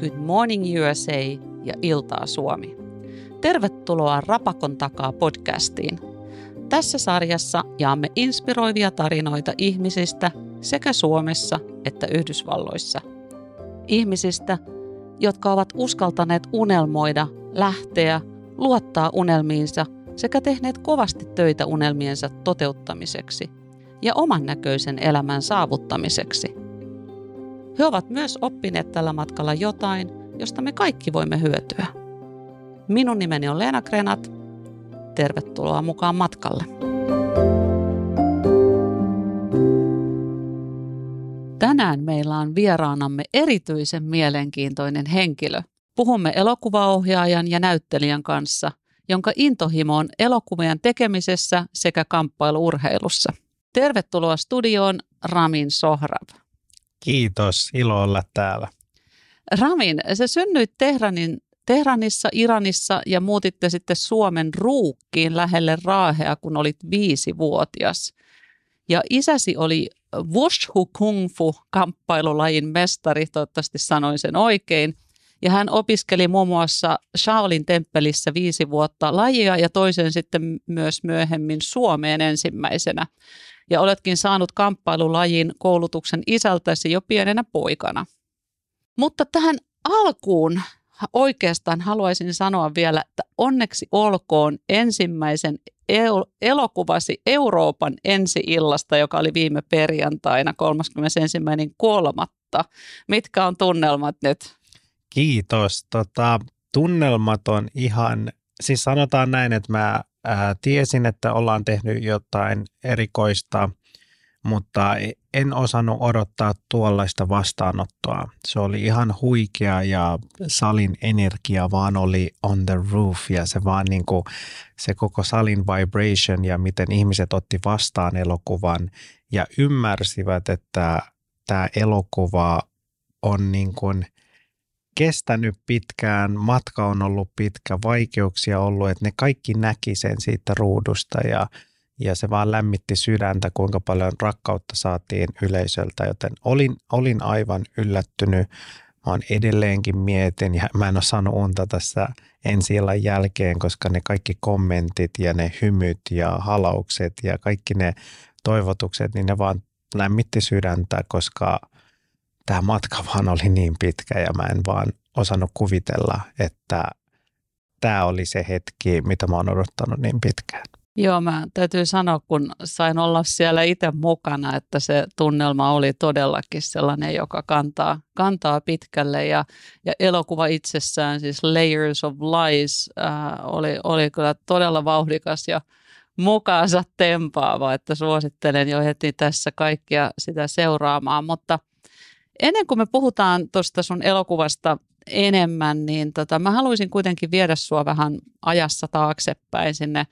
Good Morning USA ja Iltaa Suomi. Tervetuloa Rapakon takaa podcastiin. Tässä sarjassa jaamme inspiroivia tarinoita ihmisistä sekä Suomessa että Yhdysvalloissa. Ihmisistä, jotka ovat uskaltaneet unelmoida, lähteä, luottaa unelmiinsa sekä tehneet kovasti töitä unelmiensa toteuttamiseksi ja oman näköisen elämän saavuttamiseksi. He ovat myös oppineet tällä matkalla jotain, josta me kaikki voimme hyötyä. Minun nimeni on Leena Krenat. Tervetuloa mukaan matkalle. Tänään meillä on vieraanamme erityisen mielenkiintoinen henkilö. Puhumme elokuvaohjaajan ja näyttelijän kanssa, jonka intohimo on elokuvien tekemisessä sekä kamppailuurheilussa. Tervetuloa studioon Ramin Sohrab. Kiitos, ilo olla täällä. Ramin, se synnyit Tehranin, Tehranissa, Iranissa ja muutitte sitten Suomen ruukkiin lähelle Raahea, kun olit viisivuotias. Ja isäsi oli Wushu Kung Fu kamppailulajin mestari, toivottavasti sanoin sen oikein. Ja hän opiskeli muun muassa Shaolin temppelissä viisi vuotta lajia ja toisen sitten myös myöhemmin Suomeen ensimmäisenä. Ja oletkin saanut kamppailulajin koulutuksen isältäsi jo pienenä poikana. Mutta tähän alkuun oikeastaan haluaisin sanoa vielä, että onneksi olkoon ensimmäisen elokuvasi Euroopan ensi-illasta, joka oli viime perjantaina 31.3. Mitkä on tunnelmat nyt? Kiitos. Tota, tunnelmat on ihan, siis sanotaan näin, että mä ää, tiesin, että ollaan tehnyt jotain erikoista, mutta en osannut odottaa tuollaista vastaanottoa. Se oli ihan huikea ja salin energia vaan oli on the roof ja se vaan niin kuin, se koko salin vibration ja miten ihmiset otti vastaan elokuvan ja ymmärsivät, että tämä elokuva on niin kuin kestänyt pitkään, matka on ollut pitkä, vaikeuksia ollut, että ne kaikki näki sen siitä ruudusta ja ja se vaan lämmitti sydäntä, kuinka paljon rakkautta saatiin yleisöltä, joten olin, olin aivan yllättynyt. Mä oon edelleenkin mietin ja mä en ole saanut unta tässä ensi jälkeen, koska ne kaikki kommentit ja ne hymyt ja halaukset ja kaikki ne toivotukset, niin ne vaan lämmitti sydäntä, koska tämä matka vaan oli niin pitkä ja mä en vaan osannut kuvitella, että tämä oli se hetki, mitä mä oon odottanut niin pitkään. Joo, mä täytyy sanoa, kun sain olla siellä itse mukana, että se tunnelma oli todellakin sellainen, joka kantaa, kantaa pitkälle ja, ja elokuva itsessään, siis Layers of Lies, äh, oli, oli kyllä todella vauhdikas ja mukaansa tempaava, että suosittelen jo heti tässä kaikkia sitä seuraamaan, mutta ennen kuin me puhutaan tuosta sun elokuvasta enemmän, niin tota, mä haluaisin kuitenkin viedä sua vähän ajassa taaksepäin sinne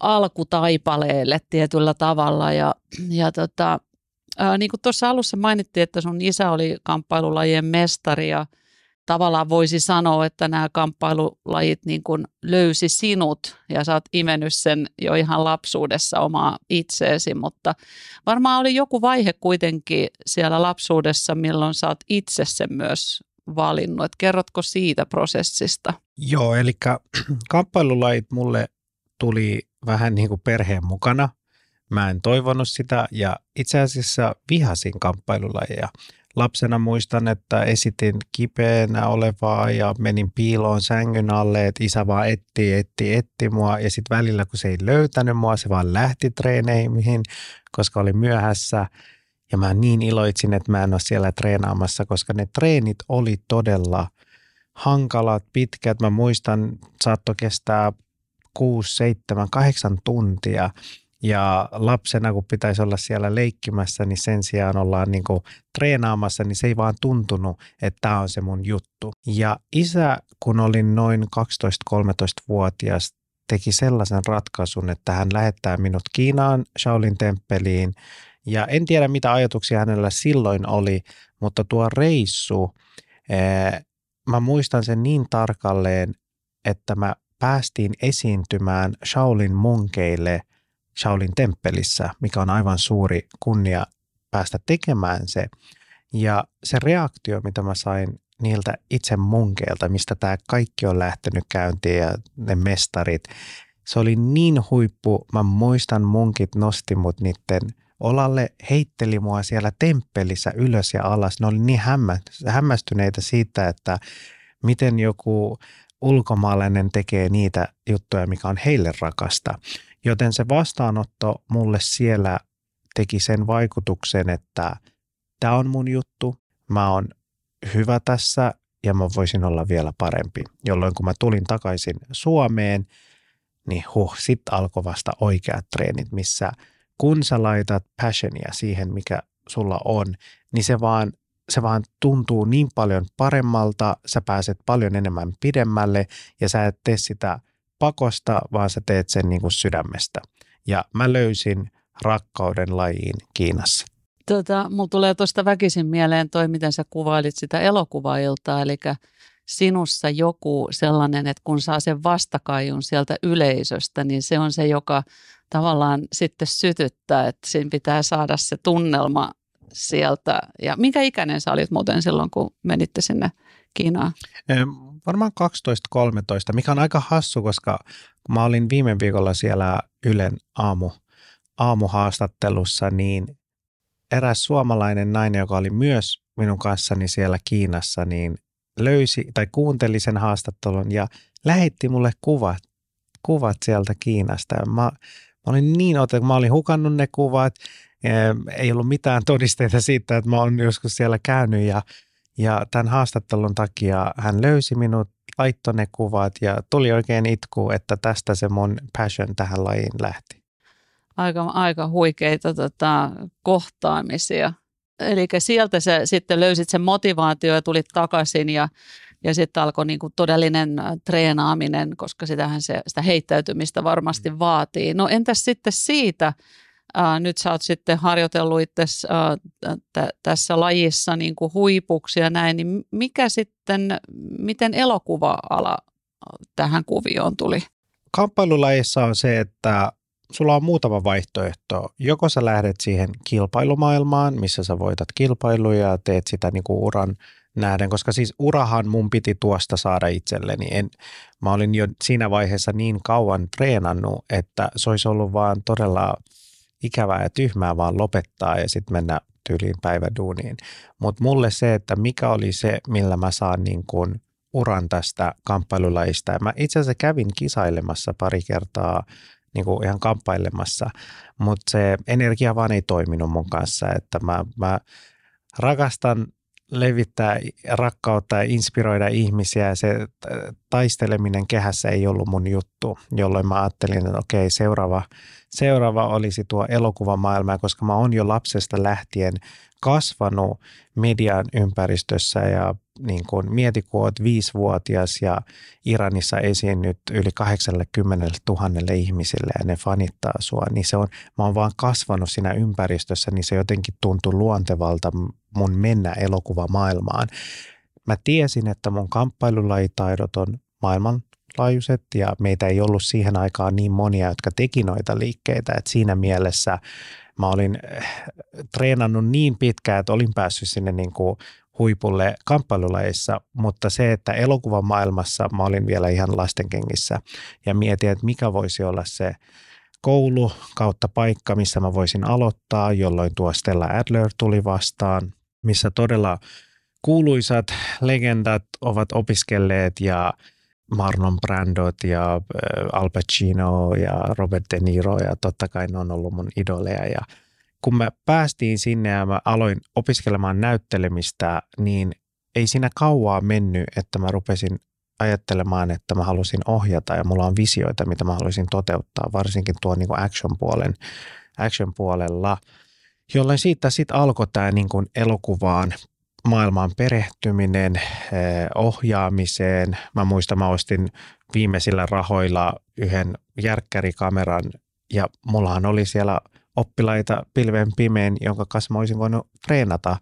alkutaipaleelle tietyllä tavalla. Ja, ja tota, ää, niin kuin tuossa alussa mainittiin, että sun isä oli kamppailulajien mestari ja tavallaan voisi sanoa, että nämä kamppailulajit niin kuin löysi sinut ja sä oot imennyt sen jo ihan lapsuudessa omaa itseesi, mutta varmaan oli joku vaihe kuitenkin siellä lapsuudessa, milloin sä oot itse sen myös valinnut. Et kerrotko siitä prosessista? Joo, eli kamppailulajit mulle tuli vähän niin kuin perheen mukana. Mä en toivonut sitä ja itse asiassa vihasin kamppailulajeja. Lapsena muistan, että esitin kipeänä olevaa ja menin piiloon sängyn alle, että isä vaan etti, etti, etti mua. Ja sitten välillä, kun se ei löytänyt mua, se vaan lähti treeneihin, koska oli myöhässä. Ja mä niin iloitsin, että mä en ole siellä treenaamassa, koska ne treenit oli todella hankalat, pitkät. Mä muistan, saattoi kestää 6, 7, 8 tuntia ja lapsena, kun pitäisi olla siellä leikkimässä, niin sen sijaan ollaan niin kuin treenaamassa, niin se ei vaan tuntunut, että tämä on se mun juttu. Ja isä, kun olin noin 12-13-vuotias, teki sellaisen ratkaisun, että hän lähettää minut Kiinaan Shaolin temppeliin. Ja en tiedä, mitä ajatuksia hänellä silloin oli, mutta tuo reissu, mä muistan sen niin tarkalleen, että mä päästiin esiintymään Shaolin munkeille Shaolin temppelissä, mikä on aivan suuri kunnia päästä tekemään se. Ja se reaktio, mitä mä sain niiltä itse munkeilta, mistä tämä kaikki on lähtenyt käyntiin ja ne mestarit, se oli niin huippu. Mä muistan munkit nosti mut niiden olalle, heitteli mua siellä temppelissä ylös ja alas. Ne oli niin hämmästyneitä siitä, että miten joku ulkomaalainen tekee niitä juttuja, mikä on heille rakasta. Joten se vastaanotto mulle siellä teki sen vaikutuksen, että tämä on mun juttu, mä oon hyvä tässä ja mä voisin olla vielä parempi. Jolloin kun mä tulin takaisin Suomeen, niin huh, sit alkoi vasta oikeat treenit, missä kun sä laitat passionia siihen, mikä sulla on, niin se vaan, se vaan tuntuu niin paljon paremmalta, sä pääset paljon enemmän pidemmälle ja sä et tee sitä pakosta, vaan sä teet sen niin kuin sydämestä. Ja mä löysin rakkauden lajiin Kiinassa. Tota, mulla tulee tuosta väkisin mieleen toi, miten sä kuvailit sitä elokuvailtaa, eli sinussa joku sellainen, että kun saa sen vastakaiun sieltä yleisöstä, niin se on se, joka tavallaan sitten sytyttää, että siinä pitää saada se tunnelma sieltä. Ja minkä ikäinen sä olit muuten silloin, kun menitte sinne Kiinaan? Varmaan 12-13, mikä on aika hassu, koska mä olin viime viikolla siellä Ylen aamu, aamuhaastattelussa, niin eräs suomalainen nainen, joka oli myös minun kanssani siellä Kiinassa, niin löysi tai kuunteli sen haastattelun ja lähetti mulle kuvat, kuvat sieltä Kiinasta. Ja mä, mä olin niin otettu, mä olin hukannut ne kuvat, ei ollut mitään todisteita siitä, että mä olen joskus siellä käynyt ja, ja tämän haastattelun takia hän löysi minut, laittoi ne kuvat ja tuli oikein itku, että tästä se mun passion tähän lajiin lähti. Aika, aika huikeita tota, kohtaamisia. Eli sieltä sä sitten löysit sen motivaatio ja tulit takaisin ja, ja sitten alkoi niinku todellinen treenaaminen, koska sitähän se, sitä heittäytymistä varmasti mm. vaatii. No entäs sitten siitä, ää, nyt sä oot sitten harjoitellut itse t- tässä lajissa niin kuin huipuksi ja näin, niin mikä sitten, miten elokuva-ala tähän kuvioon tuli? Kamppailulajissa on se, että sulla on muutama vaihtoehto. Joko sä lähdet siihen kilpailumaailmaan, missä sä voitat kilpailuja ja teet sitä niin kuin uran nähden, koska siis urahan mun piti tuosta saada itselleni. En, mä olin jo siinä vaiheessa niin kauan treenannut, että se olisi ollut vaan todella ikävää ja tyhmää vaan lopettaa ja sitten mennä tyyliin päiväduuniin. Mutta mulle se, että mikä oli se, millä mä saan niin kuin uran tästä kamppailulajista. Mä itse asiassa kävin kisailemassa pari kertaa niin kuin ihan kamppailemassa, mutta se energia vaan ei toiminut mun kanssa, että mä, mä rakastan levittää rakkautta ja inspiroida ihmisiä ja se taisteleminen kehässä ei ollut mun juttu, jolloin mä ajattelin, että okei, seuraava, seuraava olisi tuo elokuvamaailma, koska mä oon jo lapsesta lähtien kasvanut median ympäristössä ja niin kuin, mieti, kun olet viisivuotias ja Iranissa esiinnyt yli 80 000 ihmisille ja ne fanittaa sua, niin se on, mä oon vaan kasvanut siinä ympäristössä, niin se jotenkin tuntui luontevalta mun mennä elokuvamaailmaan. Mä tiesin, että mun kamppailulajitaidot on maailmanlaajuiset ja meitä ei ollut siihen aikaan niin monia, jotka teki noita liikkeitä, että siinä mielessä mä olin eh, treenannut niin pitkään, että olin päässyt sinne niin kuin huipulle kamppailulajeissa, mutta se, että elokuvan maailmassa mä olin vielä ihan lastenkengissä ja mietin, että mikä voisi olla se koulu kautta paikka, missä mä voisin aloittaa, jolloin tuo Stella Adler tuli vastaan, missä todella kuuluisat legendat ovat opiskelleet ja Marlon Brandot ja äh, Al Pacino ja Robert De Niro ja totta kai ne on ollut mun idoleja. Ja kun me päästiin sinne ja mä aloin opiskelemaan näyttelemistä, niin ei siinä kauaa mennyt, että mä rupesin ajattelemaan, että mä halusin ohjata. Ja mulla on visioita, mitä mä haluaisin toteuttaa, varsinkin tuon niin action-puolen, action-puolella, jolloin siitä sitten alkoi tämä niin elokuvaan maailmaan perehtyminen, eh, ohjaamiseen. Mä muistan, mä ostin viimeisillä rahoilla yhden järkkärikameran ja mullahan oli siellä oppilaita pilven pimeen, jonka kanssa mä olisin voinut treenata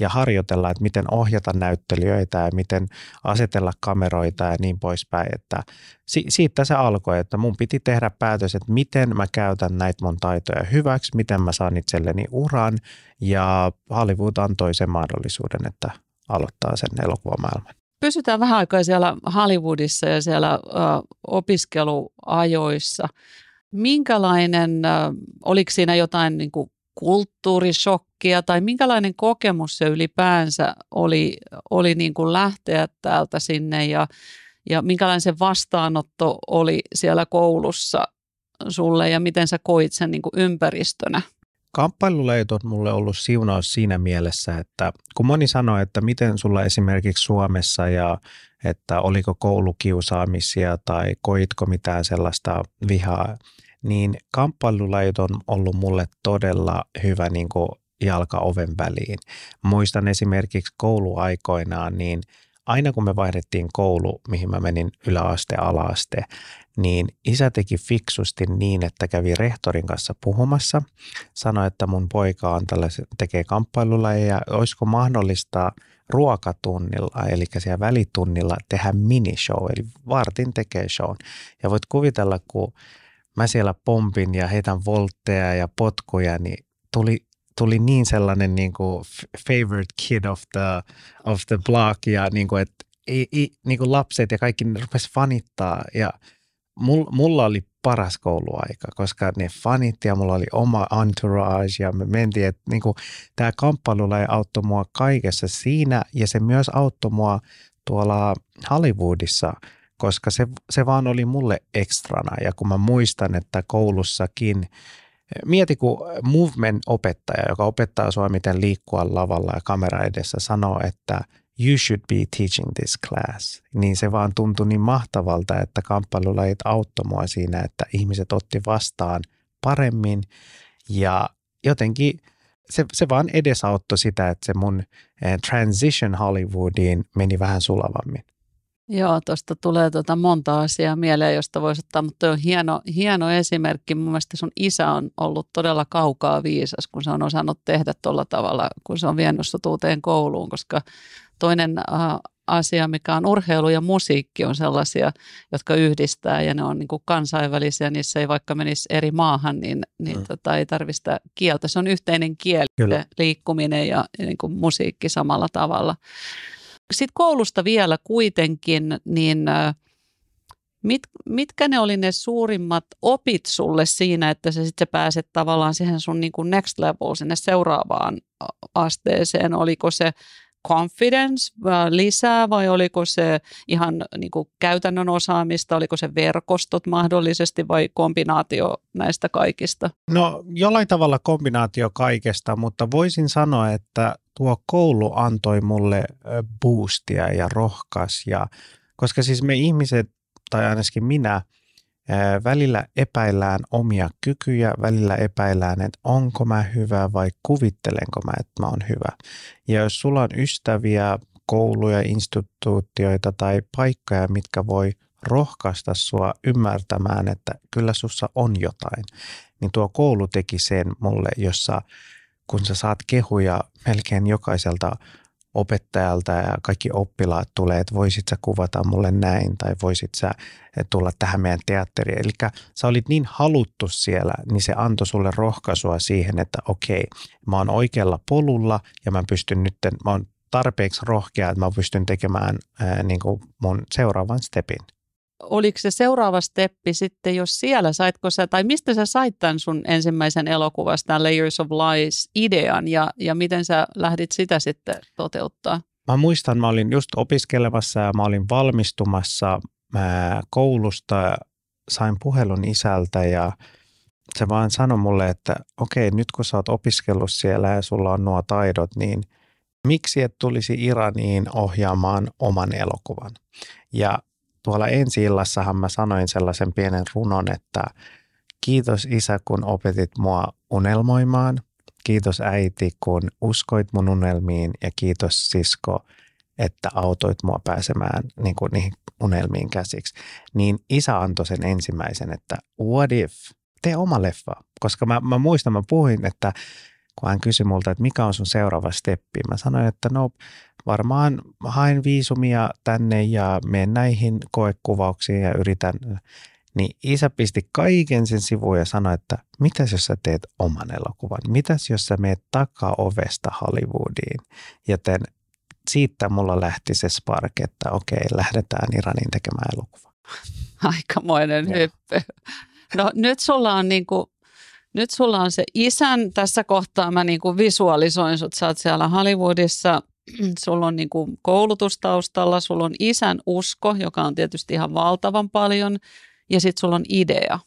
ja harjoitella, että miten ohjata näyttelijöitä ja miten asetella kameroita ja niin poispäin. Että si- siitä se alkoi, että mun piti tehdä päätös, että miten mä käytän näitä mun taitoja hyväksi, miten mä saan itselleni uran ja Hollywood antoi sen mahdollisuuden, että aloittaa sen elokuvamaailman. Pysytään vähän aikaa siellä Hollywoodissa ja siellä opiskeluajoissa. Minkälainen, oliko siinä jotain niin kuin kulttuurishokkia tai minkälainen kokemus se ylipäänsä oli, oli niin kuin lähteä täältä sinne ja, ja minkälainen se vastaanotto oli siellä koulussa sulle ja miten sä koit sen niin kuin ympäristönä? Kamppailuleit on mulle ollut siunaus siinä mielessä, että kun moni sanoo, että miten sulla esimerkiksi Suomessa ja että oliko koulukiusaamisia tai koitko mitään sellaista vihaa, niin kamppailulajit on ollut mulle todella hyvä niin kuin jalka oven väliin. Muistan esimerkiksi kouluaikoinaan, niin aina kun me vaihdettiin koulu, mihin mä menin yläaste, alaaste, niin isä teki fiksusti niin, että kävi rehtorin kanssa puhumassa, sanoi, että mun poika on tekee kamppailulla ja olisiko mahdollista ruokatunnilla, eli siellä välitunnilla tehdä minishow, eli vartin tekee show. Ja voit kuvitella, kun mä siellä pompin ja heitän voltteja ja potkuja, niin tuli, tuli niin sellainen niin kuin favorite kid of the, of the block ja niin kuin, että ei, ei, niin kuin lapset ja kaikki ne rupes fanittaa ja mulla oli paras kouluaika, koska ne fanitti ja mulla oli oma entourage ja me mentiin, että niin tämä ei auttoi mua kaikessa siinä ja se myös auttoi mua tuolla Hollywoodissa – koska se, se vaan oli mulle ekstrana. Ja kun mä muistan, että koulussakin, mieti kun movement-opettaja, joka opettaa sua miten liikkua lavalla ja kamera edessä, sanoo, että you should be teaching this class, niin se vaan tuntui niin mahtavalta, että kamppailulajit auttoi mua siinä, että ihmiset otti vastaan paremmin ja jotenkin se, se vaan edesauttoi sitä, että se mun eh, transition Hollywoodiin meni vähän sulavammin. Joo, tuosta tulee tuota monta asiaa mieleen, josta voisi ottaa, mutta on hieno, hieno esimerkki. Mun mielestä sun isä on ollut todella kaukaa viisas, kun se on osannut tehdä tuolla tavalla, kun se on vienyt sut uuteen kouluun, koska toinen äh, asia, mikä on urheilu ja musiikki, on sellaisia, jotka yhdistää ja ne on niin kuin kansainvälisiä, niissä ei vaikka menisi eri maahan, niin, niin mm. tota, ei tarvista kieltä. Se on yhteinen kieli, Kyllä. liikkuminen ja, ja niin kuin musiikki samalla tavalla sitten koulusta vielä kuitenkin, niin mit, mitkä ne oli ne suurimmat opit sulle siinä, että sä sitten pääset tavallaan siihen sun niin kuin next level, sinne seuraavaan asteeseen? Oliko se confidence lisää vai oliko se ihan niin kuin käytännön osaamista, oliko se verkostot mahdollisesti vai kombinaatio näistä kaikista? No jollain tavalla kombinaatio kaikesta, mutta voisin sanoa, että tuo koulu antoi mulle boostia ja rohkas ja koska siis me ihmiset, tai ainakin minä, välillä epäillään omia kykyjä, välillä epäillään, että onko mä hyvä vai kuvittelenko mä, että mä oon hyvä. Ja jos sulla on ystäviä, kouluja, instituutioita tai paikkoja, mitkä voi rohkaista sua ymmärtämään, että kyllä sussa on jotain, niin tuo koulu teki sen mulle, jossa kun sä saat kehuja melkein jokaiselta opettajalta ja kaikki oppilaat tulee, että voisit sä kuvata mulle näin tai voisit sä tulla tähän meidän teatteriin. Eli sä olit niin haluttu siellä, niin se antoi sulle rohkaisua siihen, että okei, mä oon oikealla polulla ja mä pystyn nyt, mä oon tarpeeksi rohkea, että mä pystyn tekemään ää, niin kuin mun seuraavan stepin oliko se seuraava steppi sitten, jos siellä saitko sä, tai mistä sä sait tämän sun ensimmäisen elokuvasta, tämän Layers of Lies-idean, ja, ja miten sä lähdit sitä sitten toteuttaa? Mä muistan, mä olin just opiskelemassa ja mä olin valmistumassa mä koulusta, sain puhelun isältä ja se vaan sanoi mulle, että okei, nyt kun sä oot opiskellut siellä ja sulla on nuo taidot, niin miksi et tulisi Iraniin ohjaamaan oman elokuvan? Ja tuolla ensi illassahan mä sanoin sellaisen pienen runon, että kiitos isä, kun opetit mua unelmoimaan. Kiitos äiti, kun uskoit mun unelmiin ja kiitos sisko, että autoit mua pääsemään niin kuin niihin unelmiin käsiksi. Niin isä antoi sen ensimmäisen, että what if tee oma leffa. Koska mä, mä muistan, mä puhuin, että kun hän kysyi multa, että mikä on sun seuraava steppi, mä sanoin, että no varmaan haen viisumia tänne ja menen näihin koekuvauksiin ja yritän. Niin isä pisti kaiken sen sivuun ja sanoi, että mitäs jos sä teet oman elokuvan? Mitäs jos sä meet takaa ovesta Hollywoodiin? Joten siitä mulla lähti se spark, että okei, lähdetään Iranin tekemään elokuva. Aikamoinen hyppy. No nyt sulla on niinku nyt sulla on se isän, tässä kohtaa mä niin kuin visualisoin sut, sä oot siellä Hollywoodissa, sulla on niin kuin koulutustaustalla, sulla on isän usko, joka on tietysti ihan valtavan paljon, ja sitten sulla on idea.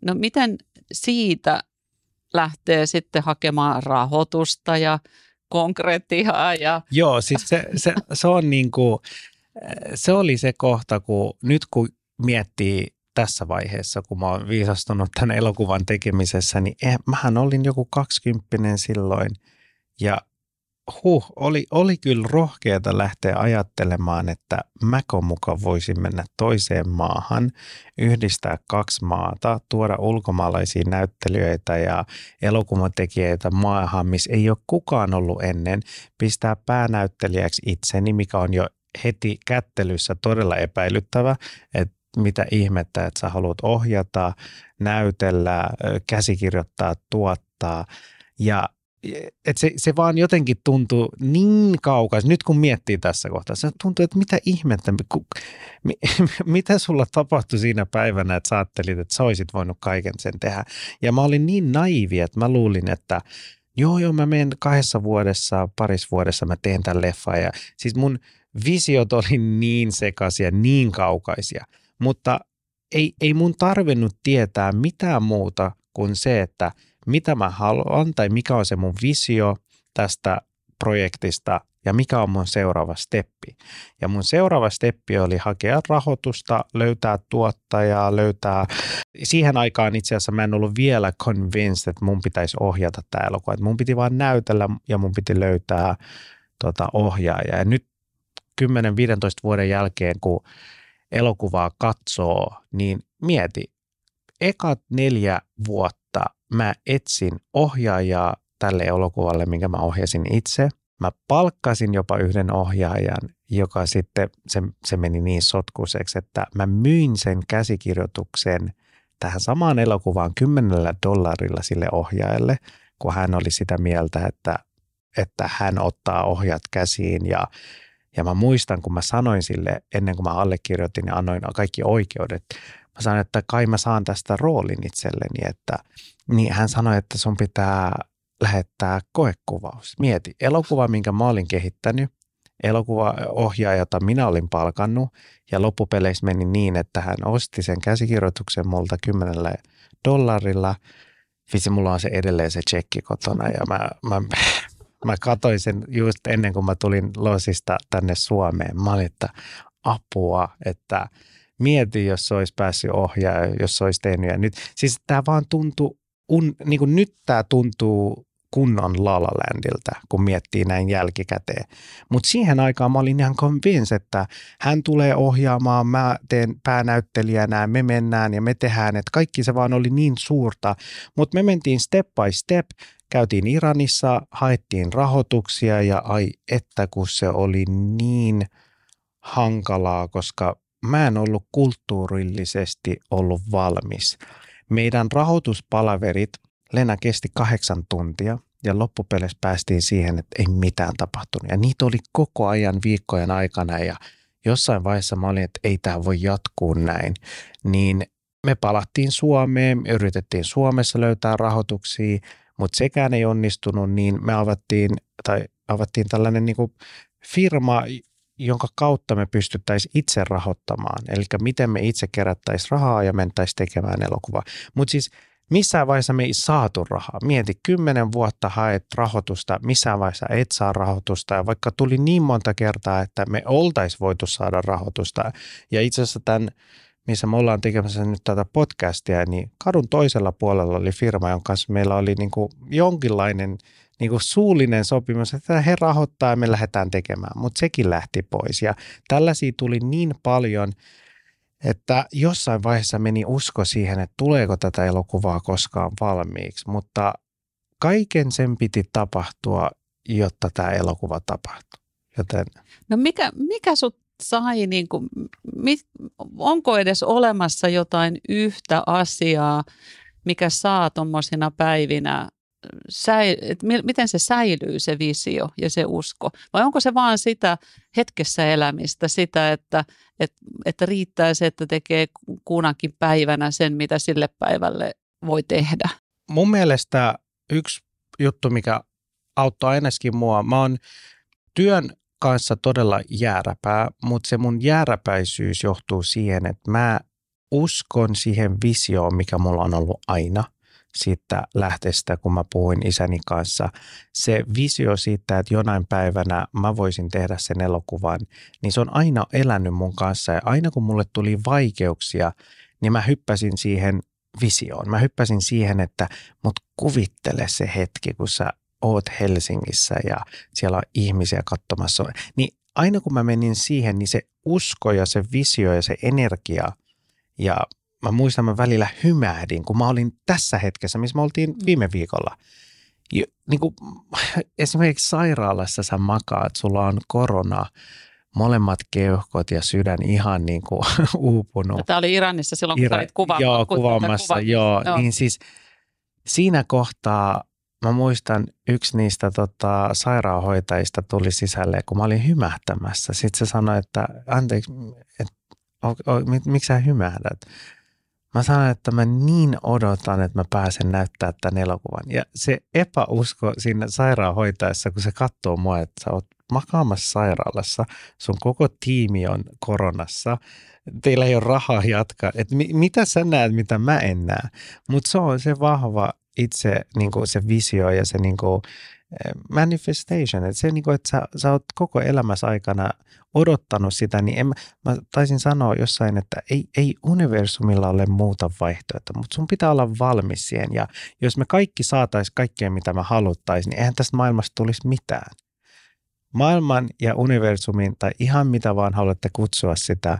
No miten siitä lähtee sitten hakemaan rahoitusta ja konkretiaa? Ja... Joo, siis se, se, se on niin kuin, se oli se kohta, kun nyt kun miettii tässä vaiheessa, kun mä oon viisastunut tämän elokuvan tekemisessä, niin eh, mähän olin joku kaksikymppinen silloin. Ja huh, oli, oli kyllä rohkeata lähteä ajattelemaan, että mäkö muka voisi mennä toiseen maahan, yhdistää kaksi maata, tuoda ulkomaalaisia näyttelijöitä ja elokuvatekijöitä maahan, missä ei ole kukaan ollut ennen, pistää päänäyttelijäksi itseni, mikä on jo heti kättelyssä todella epäilyttävä, että mitä ihmettä, että sä haluat ohjata, näytellä, käsikirjoittaa, tuottaa ja et se, se vaan jotenkin tuntuu niin kaukas. Nyt kun miettii tässä kohtaa, se tuntuu, että mitä ihmettä, ku, mi, mitä sulla tapahtui siinä päivänä, että sä ajattelit, että sä olisit voinut kaiken sen tehdä. Ja mä olin niin naivi, että mä luulin, että joo, joo, mä menen kahdessa vuodessa, paris vuodessa mä teen tämän leffan. Ja siis mun visiot oli niin sekaisia, niin kaukaisia – mutta ei, ei mun tarvinnut tietää mitään muuta kuin se, että mitä mä haluan tai mikä on se mun visio tästä projektista ja mikä on mun seuraava steppi. Ja mun seuraava steppi oli hakea rahoitusta, löytää tuottajaa, löytää... Siihen aikaan itse asiassa mä en ollut vielä convinced, että mun pitäisi ohjata tämä elokuva. Että mun piti vaan näytellä ja mun piti löytää tota, ohjaaja. Ja nyt 10-15 vuoden jälkeen, kun elokuvaa katsoo, niin mieti, ekat neljä vuotta mä etsin ohjaajaa tälle elokuvalle, minkä mä ohjasin itse. Mä palkkasin jopa yhden ohjaajan, joka sitten, se, se meni niin sotkuiseksi, että mä myin sen käsikirjoituksen tähän samaan elokuvaan kymmenellä dollarilla sille ohjaajalle, kun hän oli sitä mieltä, että, että hän ottaa ohjat käsiin ja ja mä muistan, kun mä sanoin sille ennen kuin mä allekirjoitin ja annoin kaikki oikeudet, mä sanoin, että kai mä saan tästä roolin itselleni, että niin hän sanoi, että sun pitää lähettää koekuvaus. Mieti, elokuva, minkä mä olin kehittänyt, elokuvaohjaaja, jota minä olin palkannut, ja loppupeleissä meni niin, että hän osti sen käsikirjoituksen multa kymmenellä dollarilla. Vitsi, mulla on se edelleen se tsekki kotona, ja mä, mä Mä katsoin sen just ennen kuin mä tulin Losista tänne Suomeen. Mä olin, että apua, että mieti, jos olisi päässyt ohjaa, jos olisi tehnyt. Ja nyt, siis tämä vaan tuntuu, un, niin kuin nyt tämä tuntuu kunnon Lalalandilta, kun miettii näin jälkikäteen. Mutta siihen aikaan mä olin ihan convinced, että hän tulee ohjaamaan, mä teen päänäyttelijänä, me mennään ja me tehdään, että kaikki se vaan oli niin suurta. Mutta me mentiin step by step, käytiin Iranissa, haettiin rahoituksia ja ai että kun se oli niin hankalaa, koska mä en ollut kulttuurillisesti ollut valmis. Meidän rahoituspalaverit, Lena kesti kahdeksan tuntia ja loppupeleissä päästiin siihen, että ei mitään tapahtunut. Ja niitä oli koko ajan viikkojen aikana ja jossain vaiheessa mä olin, että ei tämä voi jatkuu näin. Niin me palattiin Suomeen, yritettiin Suomessa löytää rahoituksia, mutta sekään ei onnistunut, niin me avattiin, tai avattiin tällainen niin kuin firma, jonka kautta me pystyttäisiin itse rahoittamaan. Eli miten me itse kerättäisiin rahaa ja mentäisiin tekemään elokuvaa. Mutta siis missään vaiheessa me ei saatu rahaa. Mieti, kymmenen vuotta haet rahoitusta, missään vaiheessa et saa rahoitusta. Ja vaikka tuli niin monta kertaa, että me oltaisiin voitu saada rahoitusta. Ja itse asiassa tämän missä me ollaan tekemässä nyt tätä podcastia, niin kadun toisella puolella oli firma, jonka kanssa meillä oli niin kuin jonkinlainen niin kuin suullinen sopimus, että he rahoittaa ja me lähdetään tekemään, mutta sekin lähti pois. Ja tällaisia tuli niin paljon, että jossain vaiheessa meni usko siihen, että tuleeko tätä elokuvaa koskaan valmiiksi, mutta kaiken sen piti tapahtua, jotta tämä elokuva tapahtui. Joten... No mikä, mikä sut sai, niin kuin, mit, onko edes olemassa jotain yhtä asiaa, mikä saa tuommoisina päivinä säi, että miten se säilyy se visio ja se usko? Vai onko se vaan sitä hetkessä elämistä, sitä, että, että, että riittää se, että tekee kuunakin päivänä sen, mitä sille päivälle voi tehdä? Mun mielestä yksi juttu, mikä auttoi ainakin mua, mä oon työn kanssa todella jääräpää, mutta se mun jääräpäisyys johtuu siihen, että mä uskon siihen visioon, mikä mulla on ollut aina – siitä lähteestä, kun mä puhuin isäni kanssa. Se visio siitä, että jonain päivänä mä voisin tehdä sen elokuvan, niin se on aina elänyt mun kanssa. Ja aina kun mulle tuli vaikeuksia, niin mä hyppäsin siihen visioon. Mä hyppäsin siihen, että mut kuvittele se hetki, kun sä oot Helsingissä ja siellä on ihmisiä katsomassa. Niin aina kun mä menin siihen, niin se usko ja se visio ja se energia ja mä muistan, mä välillä hymähdin, kun mä olin tässä hetkessä, missä me oltiin mm. viime viikolla. Ja, niin kuin, esimerkiksi sairaalassa sä makaat, sulla on korona, molemmat keuhkot ja sydän ihan niin kuin uupunut. Tämä oli Iranissa silloin, kun Ira- olit kuva- joo, kuvaamassa. Kuva- joo, joo, niin siis siinä kohtaa mä muistan yksi niistä tota, sairaanhoitajista tuli sisälle, kun mä olin hymähtämässä. Sitten se sanoi, että anteeksi, et, o, o, miksi sä hymähdät? Mä sanoin, että mä niin odotan, että mä pääsen näyttää tämän elokuvan. Ja se epäusko siinä sairaanhoitaessa, kun se katsoo mua, että sä oot makaamassa sairaalassa, sun koko tiimi on koronassa, teillä ei ole rahaa jatkaa. Että mi- mitä sä näet, mitä mä en näe? Mutta se on se vahva itse niin se visio ja se niin kuin, manifestation, että se, niin kuin, että sä, sä oot koko elämässä aikana odottanut sitä, niin en, mä taisin sanoa jossain, että ei, ei universumilla ole muuta vaihtoehtoa, mutta sun pitää olla valmis siihen. Ja jos me kaikki saataisiin kaikkea, mitä me haluttaisiin, niin eihän tästä maailmasta tulisi mitään. Maailman ja universumin, tai ihan mitä vaan haluatte kutsua sitä,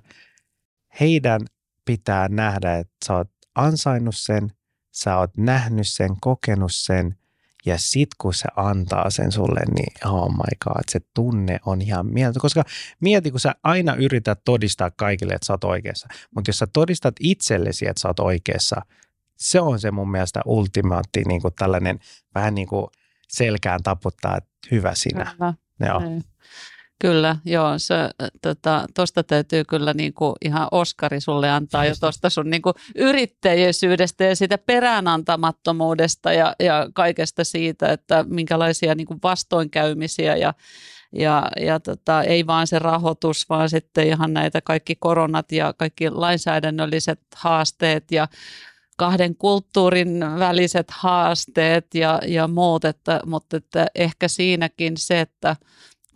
heidän pitää nähdä, että sä oot ansainnut sen, sä oot nähnyt sen, kokenut sen – ja sit kun se antaa sen sulle, niin oh my god, se tunne on ihan mieltä. Koska mieti, kun sä aina yrität todistaa kaikille, että sä oot oikeassa. Mutta jos sä todistat itsellesi, että sä oot oikeassa, se on se mun mielestä ultimaatti niin kuin tällainen vähän niin kuin selkään taputtaa, että hyvä sinä. Kyllä. Joo. Niin. Kyllä, joo. Se, tota, tosta täytyy kyllä niin kuin ihan Oskari sulle antaa jo tuosta sun niin kuin yrittäjyysyydestä ja siitä peräänantamattomuudesta ja, ja kaikesta siitä, että minkälaisia niin kuin vastoinkäymisiä ja, ja, ja tota, ei vaan se rahoitus, vaan sitten ihan näitä kaikki koronat ja kaikki lainsäädännölliset haasteet ja kahden kulttuurin väliset haasteet ja, ja muut, että, mutta että ehkä siinäkin se, että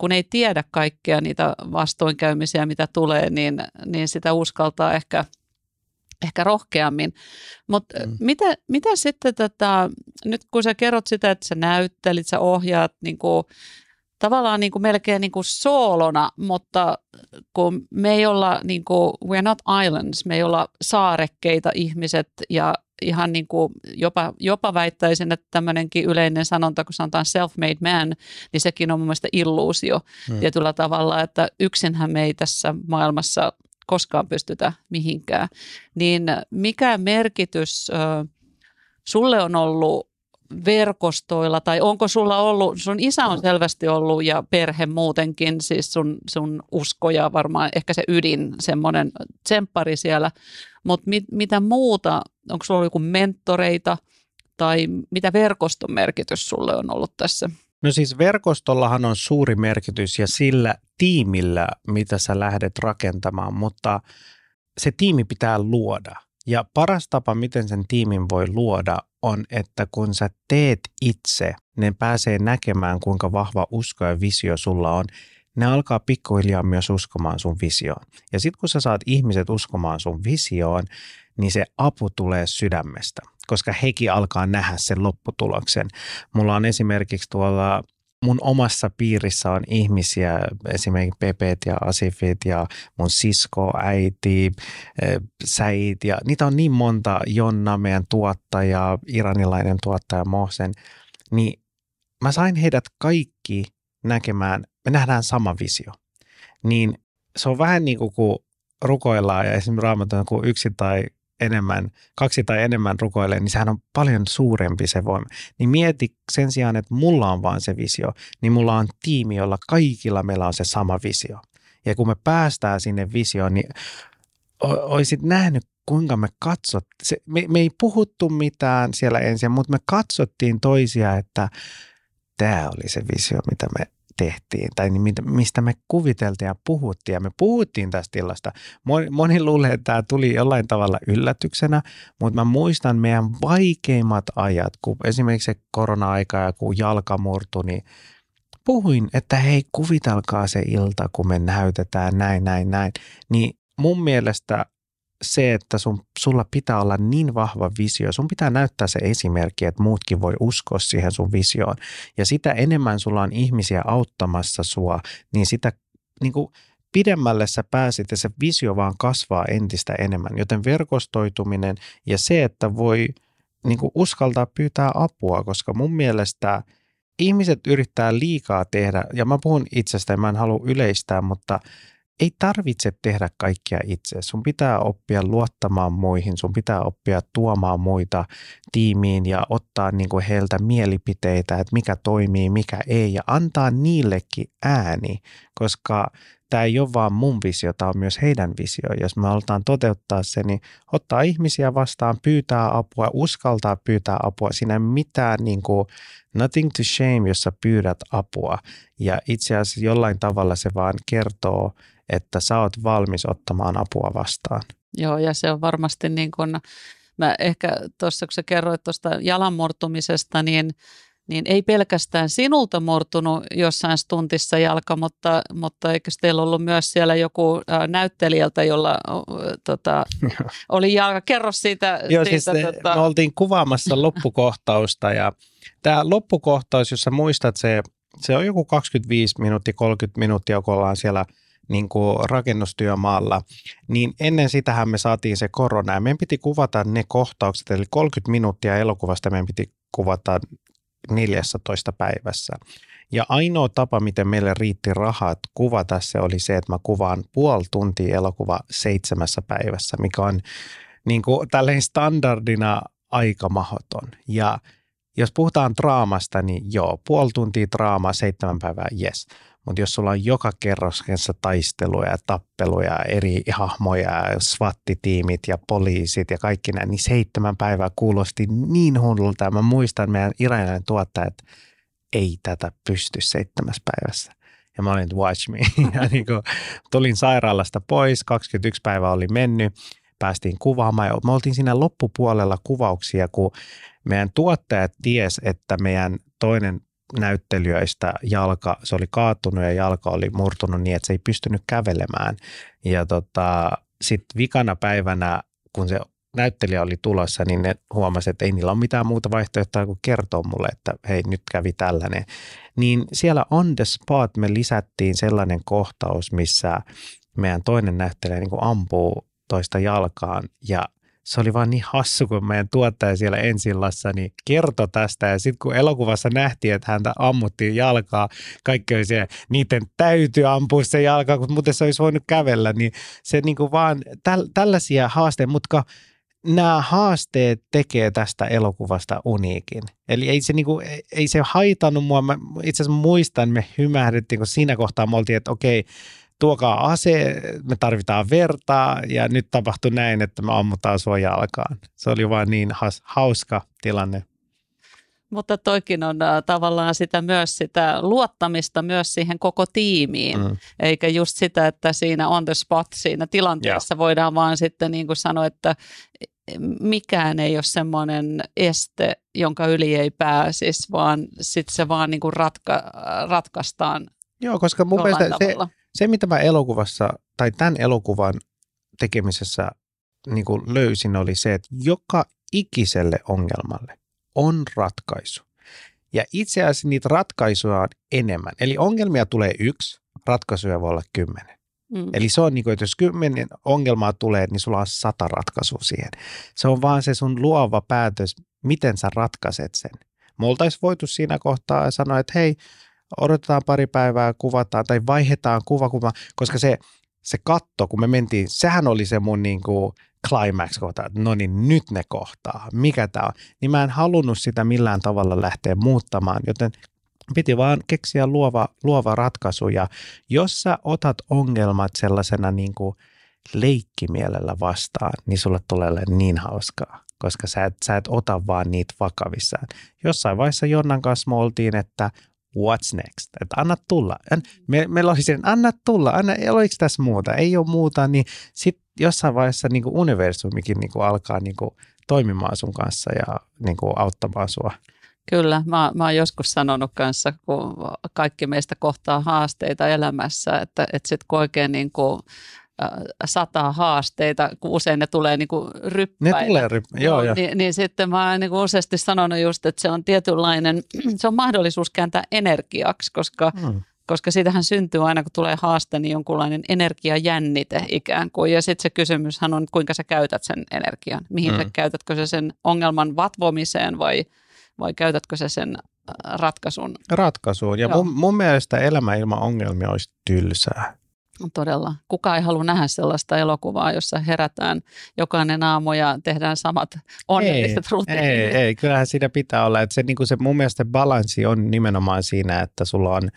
kun ei tiedä kaikkea niitä vastoinkäymisiä, mitä tulee, niin, niin sitä uskaltaa ehkä, ehkä rohkeammin. Mutta mm. mitä, mitä sitten, tätä, nyt kun sä kerrot sitä, että sä näyttelit, sä ohjaat niin kuin, tavallaan niin kuin melkein niin kuin soolona, mutta kun me ei olla, niin kuin, we're not islands, me ei olla saarekkeita ihmiset ja ihan niin kuin jopa, jopa väittäisin, että tämmöinenkin yleinen sanonta, kun sanotaan self-made man, niin sekin on mun mielestä illuusio hmm. tietyllä tavalla, että yksinhän me ei tässä maailmassa koskaan pystytä mihinkään. Niin mikä merkitys äh, sulle on ollut verkostoilla, tai onko sulla ollut, sun isä on selvästi ollut ja perhe muutenkin, siis sun, sun uskoja varmaan ehkä se ydin, semmoinen tsemppari siellä, mutta mit, mitä muuta, onko sulla ollut joku mentoreita tai mitä verkoston merkitys sulle on ollut tässä? No siis verkostollahan on suuri merkitys ja sillä tiimillä, mitä sä lähdet rakentamaan, mutta se tiimi pitää luoda. Ja paras tapa, miten sen tiimin voi luoda, on, että kun sä teet itse, ne pääsee näkemään, kuinka vahva usko ja visio sulla on. Ne alkaa pikkuhiljaa myös uskomaan sun visioon. Ja sitten kun sä saat ihmiset uskomaan sun visioon, niin se apu tulee sydämestä, koska hekin alkaa nähdä sen lopputuloksen. Mulla on esimerkiksi tuolla mun omassa piirissä on ihmisiä, esimerkiksi Pepet ja Asifit ja mun sisko, äiti, eh, säit ja niitä on niin monta, Jonna, meidän tuottaja, iranilainen tuottaja Mohsen, niin mä sain heidät kaikki näkemään, me nähdään sama visio. Niin se on vähän niin kuin kun rukoillaan ja esimerkiksi raamatun kun yksi tai enemmän, kaksi tai enemmän rukoilee, niin sehän on paljon suurempi se voima. Niin mieti sen sijaan, että mulla on vaan se visio, niin mulla on tiimi, jolla kaikilla meillä on se sama visio. Ja kun me päästään sinne visioon, niin olisit nähnyt, kuinka me katsot. Se, me, me ei puhuttu mitään siellä ensin, mutta me katsottiin toisia, että tämä oli se visio, mitä me tehtiin tai niin mistä me kuviteltiin ja puhuttiin. Ja me puhuttiin tästä tilasta. Moni, luulee, että tämä tuli jollain tavalla yllätyksenä, mutta mä muistan meidän vaikeimmat ajat, kun esimerkiksi se korona-aika ja kun jalka murtui, niin puhuin, että hei kuvitelkaa se ilta, kun me näytetään näin, näin, näin. Niin mun mielestä se, että sun, sulla pitää olla niin vahva visio, sun pitää näyttää se esimerkki, että muutkin voi uskoa siihen sun visioon. Ja sitä enemmän sulla on ihmisiä auttamassa sua, niin sitä niin kuin pidemmälle sä pääsit ja se visio vaan kasvaa entistä enemmän. Joten verkostoituminen ja se, että voi niin kuin uskaltaa pyytää apua, koska mun mielestä ihmiset yrittää liikaa tehdä, ja mä puhun itsestä, mä en halua yleistää, mutta – ei tarvitse tehdä kaikkia itse. Sun pitää oppia luottamaan muihin, sun pitää oppia tuomaan muita tiimiin ja ottaa niin kuin heiltä mielipiteitä, että mikä toimii, mikä ei ja antaa niillekin ääni, koska tämä ei ole vaan mun visio, tämä on myös heidän visio. Jos me halutaan toteuttaa se, niin ottaa ihmisiä vastaan, pyytää apua, uskaltaa pyytää apua. Siinä ei mitään niin kuin, nothing to shame, jos sä pyydät apua. Ja itse asiassa jollain tavalla se vaan kertoo, että sä oot valmis ottamaan apua vastaan. Joo, ja se on varmasti niin kuin, mä ehkä tuossa kun sä kerroit tuosta jalanmurtumisesta, niin niin ei pelkästään sinulta murtunut jossain stuntissa jalka, mutta, mutta eikö teillä ollut myös siellä joku näyttelijältä, jolla ä, tota, oli jalka? Kerro siitä. Joo, siitä, siis tota... me oltiin kuvaamassa loppukohtausta ja tämä loppukohtaus, jos sä muistat, se, se on joku 25 minuuttia, 30 minuuttia, kun ollaan siellä – niin kuin rakennustyömaalla, niin ennen sitähän me saatiin se korona ja meidän piti kuvata ne kohtaukset, eli 30 minuuttia elokuvasta meidän piti kuvata 14 päivässä. Ja ainoa tapa, miten meille riitti rahat kuvata se oli se, että mä kuvaan puoli tuntia elokuva seitsemässä päivässä, mikä on niin kuin tälleen standardina aika mahoton. Ja jos puhutaan draamasta, niin joo, puoli tuntia draamaa, seitsemän päivää, yes. Mutta jos sulla on joka kerroksessa taisteluja ja tappeluja, eri hahmoja, svattitiimit ja poliisit ja kaikki nämä, niin seitsemän päivää kuulosti niin hullulta. Mä muistan meidän iranilainen tuottaja, että ei tätä pysty seitsemässä päivässä. Ja mä olin, että watch me. Ja niin kun tulin sairaalasta pois, 21 päivää oli mennyt, päästiin kuvaamaan me oltiin siinä loppupuolella kuvauksia, kun meidän tuottajat ties, että meidän toinen näyttelijöistä jalka, se oli kaatunut ja jalka oli murtunut niin, että se ei pystynyt kävelemään. Ja tota, sitten vikana päivänä, kun se näyttelijä oli tulossa, niin ne huomasi, että ei niillä ole mitään muuta vaihtoehtoa kuin kertoa mulle, että hei, nyt kävi tällainen. Niin siellä on the spot me lisättiin sellainen kohtaus, missä meidän toinen näyttelijä niin kuin ampuu toista jalkaan ja – se oli vaan niin hassu, kun meidän tuottaja siellä ensillassa niin kertoi tästä. Ja sitten kun elokuvassa nähtiin, että häntä ammuttiin jalkaa, kaikki oli siellä, niiden täytyy ampua se jalka, kun muuten se olisi voinut kävellä. Niin se niin kuin vaan täl, tällaisia haasteita, mutta nämä haasteet tekee tästä elokuvasta uniikin. Eli ei se, niinku, ei se haitannut mua. Itse asiassa muistan, me hymähdettiin, kun siinä kohtaa me oltiin, että okei, tuokaa ase, me tarvitaan vertaa ja nyt tapahtui näin, että me ammutaan sua jalkaan. Se oli vain niin has, hauska tilanne. Mutta toikin on äh, tavallaan sitä myös sitä luottamista myös siihen koko tiimiin, mm. eikä just sitä, että siinä on the spot siinä tilanteessa yeah. voidaan vaan sitten niin kuin sanoa, että mikään ei ole semmoinen este, jonka yli ei pääsisi, vaan sitten se vaan niin kuin ratka, ratkaistaan Joo, koska mun mielestä se, se, mitä mä elokuvassa tai tämän elokuvan tekemisessä niin kuin löysin, oli se, että joka ikiselle ongelmalle on ratkaisu. Ja itse asiassa niitä ratkaisuja on enemmän. Eli ongelmia tulee yksi, ratkaisuja voi olla kymmenen. Mm. Eli se on niin kuin, että jos kymmenen ongelmaa tulee, niin sulla on sata ratkaisua siihen. Se on vaan se sun luova päätös, miten sä ratkaiset sen. Me oltaisiin voitu siinä kohtaa sanoa, että hei, odotetaan pari päivää, kuvataan tai vaihdetaan kuvakuva, koska se, se katto, kun me mentiin, sehän oli se mun niin kuin climax kohta, että no niin, nyt ne kohtaa, mikä tämä on. Niin mä en halunnut sitä millään tavalla lähteä muuttamaan, joten piti vaan keksiä luova, luova ratkaisu. Ja jos sä otat ongelmat sellaisena niin kuin leikkimielellä vastaan, niin sulle tulee niin hauskaa, koska sä et, sä et ota vaan niitä vakavissaan. Jossain vaiheessa Jonnan kanssa me oltiin, että what's next? Että anna tulla. Me, meillä oli sen, anna tulla, anna, oliko tässä muuta? Ei ole muuta, niin sitten jossain vaiheessa niin kuin universumikin niin kuin alkaa niin kuin toimimaan sun kanssa ja niin kuin auttamaan sua. Kyllä, mä, mä oon joskus sanonut kanssa, kun kaikki meistä kohtaa haasteita elämässä, että, että sitten kun oikein niin kuin sataa haasteita, kun usein ne tulee niin kuin ryppäillä. Ne tulee ryppäillä, joo, joo. Niin, niin sitten mä oon niin useasti sanonut just, että se on tietynlainen, se on mahdollisuus kääntää energiaksi, koska, hmm. koska siitähän syntyy aina, kun tulee haaste, niin jonkunlainen energiajännite ikään kuin. Ja sitten se kysymyshän on, kuinka sä käytät sen energian. Mihin hmm. sä käytätkö se sen ongelman vatvomiseen vai, vai käytätkö se sen ratkaisun? Ratkaisuun. Ja mun, mun mielestä elämä ilman ongelmia olisi tylsää. Todella. Kuka ei halua nähdä sellaista elokuvaa, jossa herätään jokainen aamu ja tehdään samat onnelliset rutiinit. Ei, ei, kyllähän siinä pitää olla. Että se, niin kuin se, mun mielestä balanssi on nimenomaan siinä, että sulla on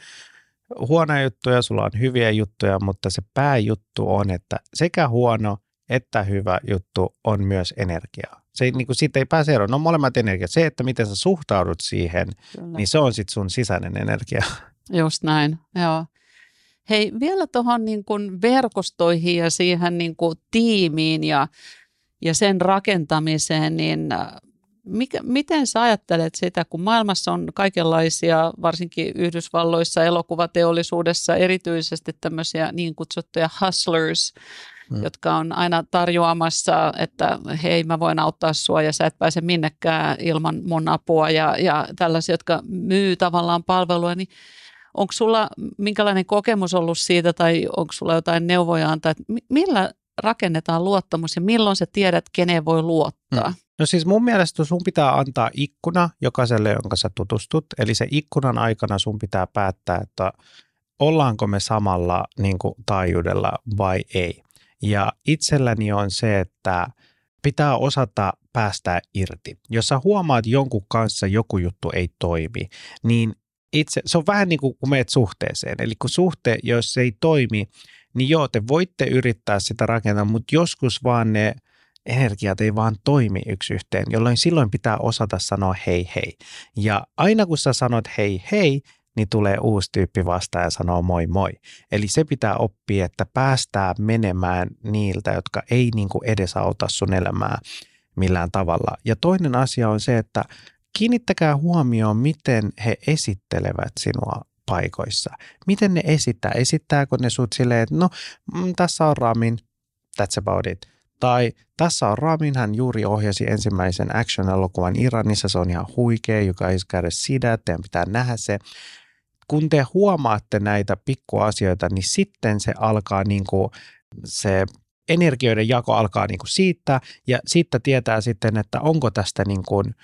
huonoja juttuja, sulla on hyviä juttuja, mutta se pääjuttu on, että sekä huono että hyvä juttu on myös energiaa. Se, niin kuin siitä ei pääse eroon. Ne on molemmat energiat. Se, että miten sä suhtaudut siihen, Kyllä. niin se on sitten sun sisäinen energia. Just näin, joo. Hei, vielä tuohon niin kuin verkostoihin ja siihen niin kuin tiimiin ja, ja sen rakentamiseen, niin äh, mikä, miten sä ajattelet sitä, kun maailmassa on kaikenlaisia, varsinkin Yhdysvalloissa elokuvateollisuudessa erityisesti tämmöisiä niin kutsuttuja hustlers, mm. jotka on aina tarjoamassa, että hei mä voin auttaa sua ja sä et pääse minnekään ilman mun apua ja, ja tällaisia, jotka myy tavallaan palvelua, niin Onko sulla minkälainen kokemus ollut siitä tai onko sulla jotain neuvoja antaa, että millä rakennetaan luottamus ja milloin sä tiedät, keneen voi luottaa? Hmm. No siis mun mielestä sun pitää antaa ikkuna jokaiselle, jonka sä tutustut. Eli se ikkunan aikana sun pitää päättää, että ollaanko me samalla niin kuin taajuudella vai ei. Ja itselläni on se, että pitää osata päästää irti. Jos sä huomaat jonkun kanssa joku juttu ei toimi, niin itse, se on vähän niin kuin kun meet suhteeseen. Eli kun suhte, jos se ei toimi, niin joo, te voitte yrittää sitä rakentaa, mutta joskus vaan ne energiat ei vaan toimi yksi yhteen, jolloin silloin pitää osata sanoa hei hei. Ja aina kun sä sanot hei hei, niin tulee uusi tyyppi vastaan ja sanoo moi moi. Eli se pitää oppia, että päästää menemään niiltä, jotka ei niin kuin edesauta sun elämää millään tavalla. Ja toinen asia on se, että kiinnittäkää huomioon, miten he esittelevät sinua paikoissa. Miten ne esittää? Esittääkö ne sut silleen, että no, mm, tässä on Ramin, that's about it. Tai tässä on Ramin, hän juuri ohjasi ensimmäisen action-elokuvan Iranissa, se on ihan huikea, guys gotta see that, teidän pitää nähdä se. Kun te huomaatte näitä pikkuasioita, niin sitten se alkaa niin kuin se energioiden jako alkaa niin kuin siitä ja siitä tietää sitten, että onko tästä niin kuin,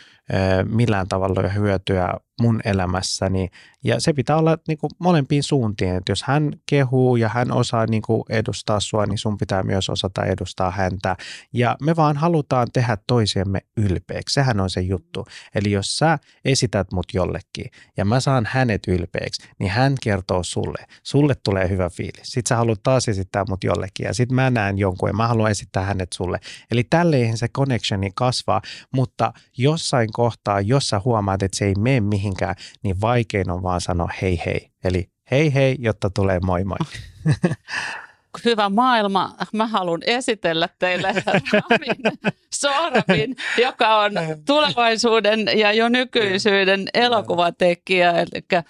millään tavalla hyötyä mun elämässäni. Ja se pitää olla niin kuin molempiin suuntiin, että jos hän kehuu ja hän osaa niin kuin edustaa sua, niin sun pitää myös osata edustaa häntä. Ja me vaan halutaan tehdä toisiemme ylpeäksi, sehän on se juttu. Eli jos sä esität mut jollekin ja mä saan hänet ylpeäksi, niin hän kertoo sulle. Sulle tulee hyvä fiilis. Sitten sä haluat taas esittää mut jollekin ja sitten mä näen jonkun ja mä haluan esittää hänet sulle. Eli tälleen se connectioni kasvaa, mutta jossain kohtaa, jos sä huomaat, että se ei mene mihinkään, niin vaikein on vaan sanoa hei hei. Eli hei hei, jotta tulee moi moi. Hyvä maailma, mä haluan esitellä teille Ramin Sohrabin, joka on tulevaisuuden ja jo nykyisyyden elokuvatekijä. Eli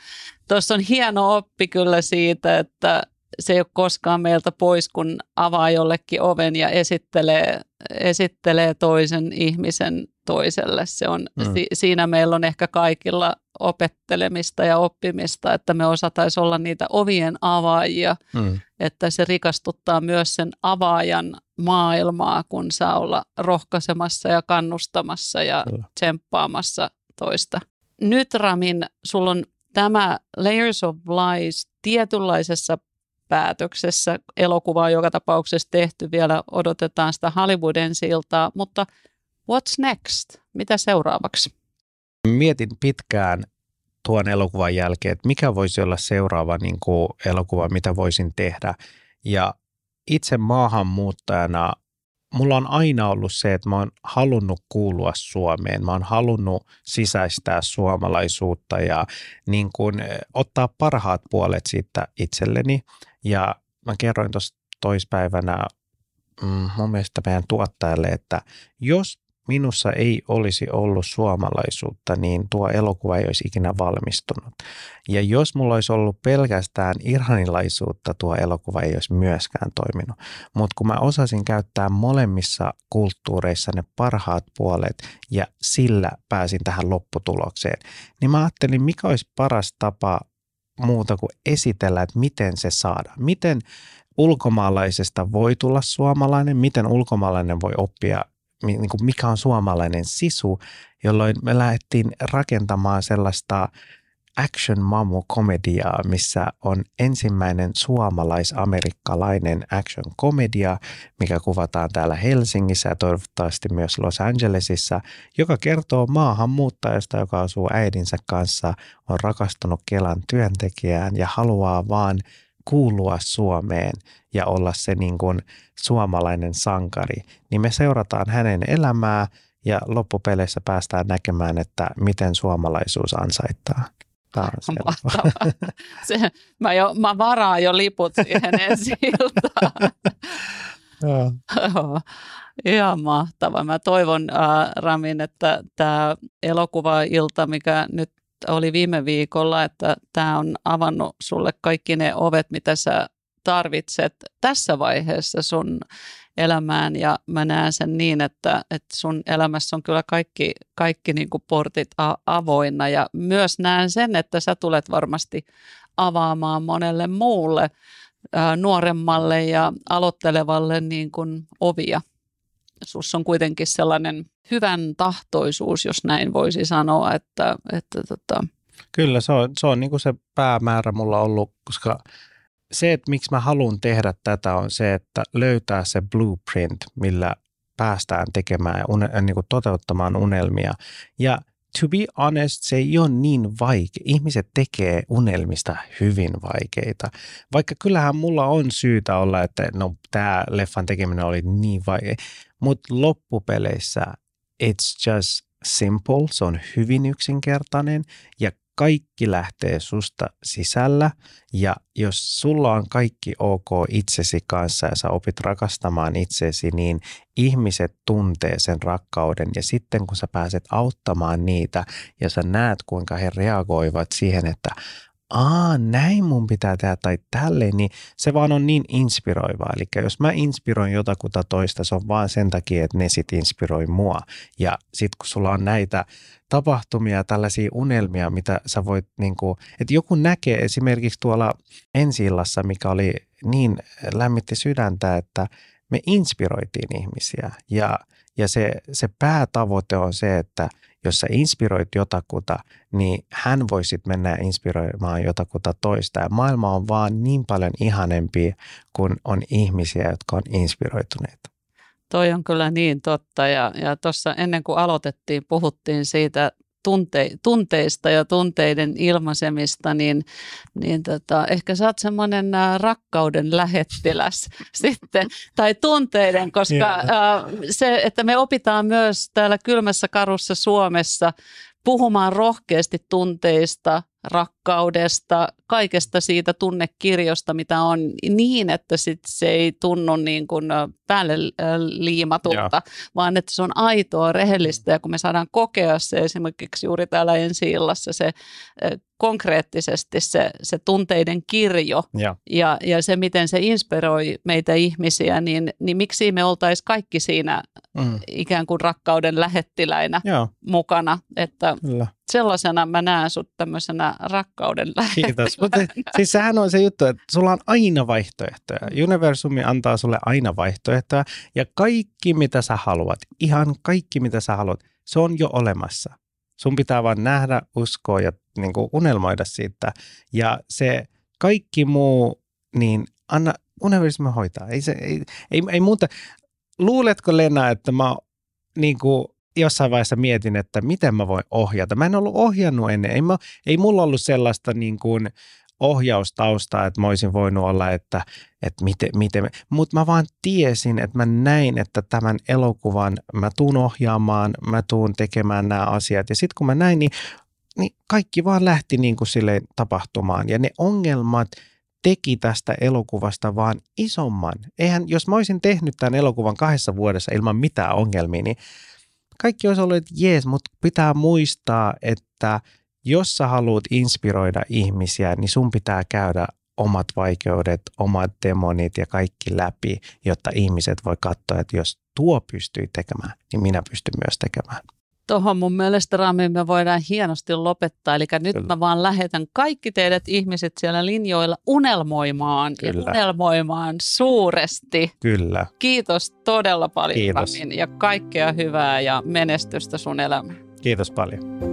tuossa on hieno oppi kyllä siitä, että se ei ole koskaan meiltä pois, kun avaa jollekin oven ja esittelee, esittelee toisen ihmisen toiselle. Se on, mm. si, siinä meillä on ehkä kaikilla opettelemista ja oppimista, että me osataisiin olla niitä ovien avaajia, mm. että se rikastuttaa myös sen avaajan maailmaa, kun saa olla rohkaisemassa ja kannustamassa ja Kyllä. tsemppaamassa toista. Nyt Ramin, sulla on tämä Layers of Lies tietynlaisessa päätöksessä. Elokuva on joka tapauksessa tehty, vielä odotetaan sitä Hollywood ensi mutta what's next? Mitä seuraavaksi? Mietin pitkään tuon elokuvan jälkeen, että mikä voisi olla seuraava niin kuin elokuva, mitä voisin tehdä. Ja itse maahanmuuttajana mulla on aina ollut se, että mä oon halunnut kuulua Suomeen. Mä oon halunnut sisäistää suomalaisuutta ja niin kuin ottaa parhaat puolet siitä itselleni. Ja mä kerroin tuossa toispäivänä mm, mun mielestä meidän tuottajalle, että jos minussa ei olisi ollut suomalaisuutta, niin tuo elokuva ei olisi ikinä valmistunut. Ja jos mulla olisi ollut pelkästään iranilaisuutta, tuo elokuva ei olisi myöskään toiminut. Mutta kun mä osasin käyttää molemmissa kulttuureissa ne parhaat puolet ja sillä pääsin tähän lopputulokseen, niin mä ajattelin, mikä olisi paras tapa muuta kuin esitellä, että miten se saadaan. Miten ulkomaalaisesta voi tulla suomalainen, miten ulkomaalainen voi oppia niin kuin mikä on suomalainen sisu, jolloin me lähdettiin rakentamaan sellaista action mamu komediaa, missä on ensimmäinen suomalais-amerikkalainen action komedia, mikä kuvataan täällä Helsingissä ja toivottavasti myös Los Angelesissa, joka kertoo maahanmuuttajasta, joka asuu äidinsä kanssa, on rakastunut Kelan työntekijään ja haluaa vaan kuulua Suomeen ja olla se niin kuin suomalainen sankari, niin me seurataan hänen elämää ja loppupeleissä päästään näkemään, että miten suomalaisuus ansaittaa. Tämä on Se, mä, jo, mä varaan jo liput siihen ensi Ihan mahtava. Mä toivon, äh, Ramin, että tämä elokuva-ilta, mikä nyt oli viime viikolla, että tämä on avannut sulle kaikki ne ovet, mitä sä tarvitset tässä vaiheessa sun elämään ja mä näen sen niin, että, että sun elämässä on kyllä kaikki, kaikki niin kuin portit avoinna ja myös näen sen, että sä tulet varmasti avaamaan monelle muulle ää, nuoremmalle ja aloittelevalle niin kuin ovia. Sus on kuitenkin sellainen hyvän tahtoisuus, jos näin voisi sanoa, että, että tota... Kyllä, se on, se on niin kuin se päämäärä mulla ollut, koska se, että miksi mä haluan tehdä tätä, on se, että löytää se blueprint, millä päästään tekemään ja une, niin kuin toteuttamaan unelmia. Ja to be honest, se ei ole niin vaikea. Ihmiset tekee unelmista hyvin vaikeita. Vaikka kyllähän mulla on syytä olla, että no tämä leffan tekeminen oli niin vaikea. Mutta loppupeleissä it's just simple, se on hyvin yksinkertainen ja kaikki lähtee susta sisällä. Ja jos sulla on kaikki ok itsesi kanssa ja sä opit rakastamaan itsesi, niin ihmiset tuntee sen rakkauden. Ja sitten kun sä pääset auttamaan niitä ja sä näet kuinka he reagoivat siihen, että aa, näin mun pitää tehdä tai tälleen, niin se vaan on niin inspiroivaa. Eli jos mä inspiroin jotakuta toista, se on vaan sen takia, että ne sit inspiroi mua. Ja sit kun sulla on näitä tapahtumia, tällaisia unelmia, mitä sä voit, niin kuin, että joku näkee esimerkiksi tuolla ensi mikä oli niin lämmitti sydäntä, että me inspiroitiin ihmisiä ja, ja se, se päätavoite on se, että – jos sä inspiroit jotakuta, niin hän voi sitten mennä inspiroimaan jotakuta toista. Ja maailma on vaan niin paljon ihanempi, kun on ihmisiä, jotka on inspiroituneita. Toi on kyllä niin totta ja, ja tuossa ennen kuin aloitettiin, puhuttiin siitä tunte, tunteista ja tunteiden ilmaisemista, niin, niin tota, ehkä sä oot semmoinen rakkauden lähettiläs sitten, tai tunteiden, koska yeah. ä, se, että me opitaan myös täällä kylmässä karussa Suomessa puhumaan rohkeasti tunteista, rakkaudesta, rakkaudesta, kaikesta siitä tunnekirjosta, mitä on niin, että sit se ei tunnu niin kuin päälle liimatulta, Joo. vaan että se on aitoa, rehellistä ja kun me saadaan kokea se esimerkiksi juuri täällä ensi illassa se konkreettisesti se, se tunteiden kirjo ja. Ja, ja se, miten se inspiroi meitä ihmisiä, niin, niin miksi me oltaisiin kaikki siinä mm. ikään kuin rakkauden lähettiläinä Joo. mukana. Että Kyllä. sellaisena mä näen sut tämmöisenä rakkauden Kiitos. Mutta siis sehän on se juttu, että sulla on aina vaihtoehtoja. Universumi antaa sulle aina vaihtoehtoja ja kaikki mitä sä haluat, ihan kaikki mitä sä haluat, se on jo olemassa. Sun pitää vaan nähdä, uskoa ja niin kuin unelmoida siitä. Ja se kaikki muu, niin anna universumi hoitaa. Ei, se, ei, ei, ei muuta. Luuletko Lena, että mä niin kuin jossain vaiheessa mietin, että miten mä voin ohjata. Mä en ollut ohjannut ennen. Ei, mä, ei mulla ollut sellaista niin kuin ohjaustaustaa, että mä olisin voinut olla, että, että miten, miten. Mutta mä vaan tiesin, että mä näin, että tämän elokuvan mä tuun ohjaamaan, mä tuun tekemään nämä asiat. Ja sitten kun mä näin, niin, niin kaikki vaan lähti niin kuin silleen tapahtumaan. Ja ne ongelmat teki tästä elokuvasta vaan isomman. Eihän, jos mä olisin tehnyt tämän elokuvan kahdessa vuodessa ilman mitään ongelmia, niin kaikki olisi ollut, että jees, mutta pitää muistaa, että – jos sä haluat inspiroida ihmisiä, niin sun pitää käydä omat vaikeudet, omat demonit ja kaikki läpi, jotta ihmiset voi katsoa, että jos tuo pystyy tekemään, niin minä pystyn myös tekemään. Tuohon mun mielestä Rami me voidaan hienosti lopettaa. Eli nyt Kyllä. mä vaan lähetän kaikki teidät ihmiset siellä linjoilla unelmoimaan Kyllä. ja unelmoimaan suuresti. Kyllä. Kiitos todella paljon Kiitos. Ramin ja kaikkea hyvää ja menestystä sun elämään. Kiitos paljon.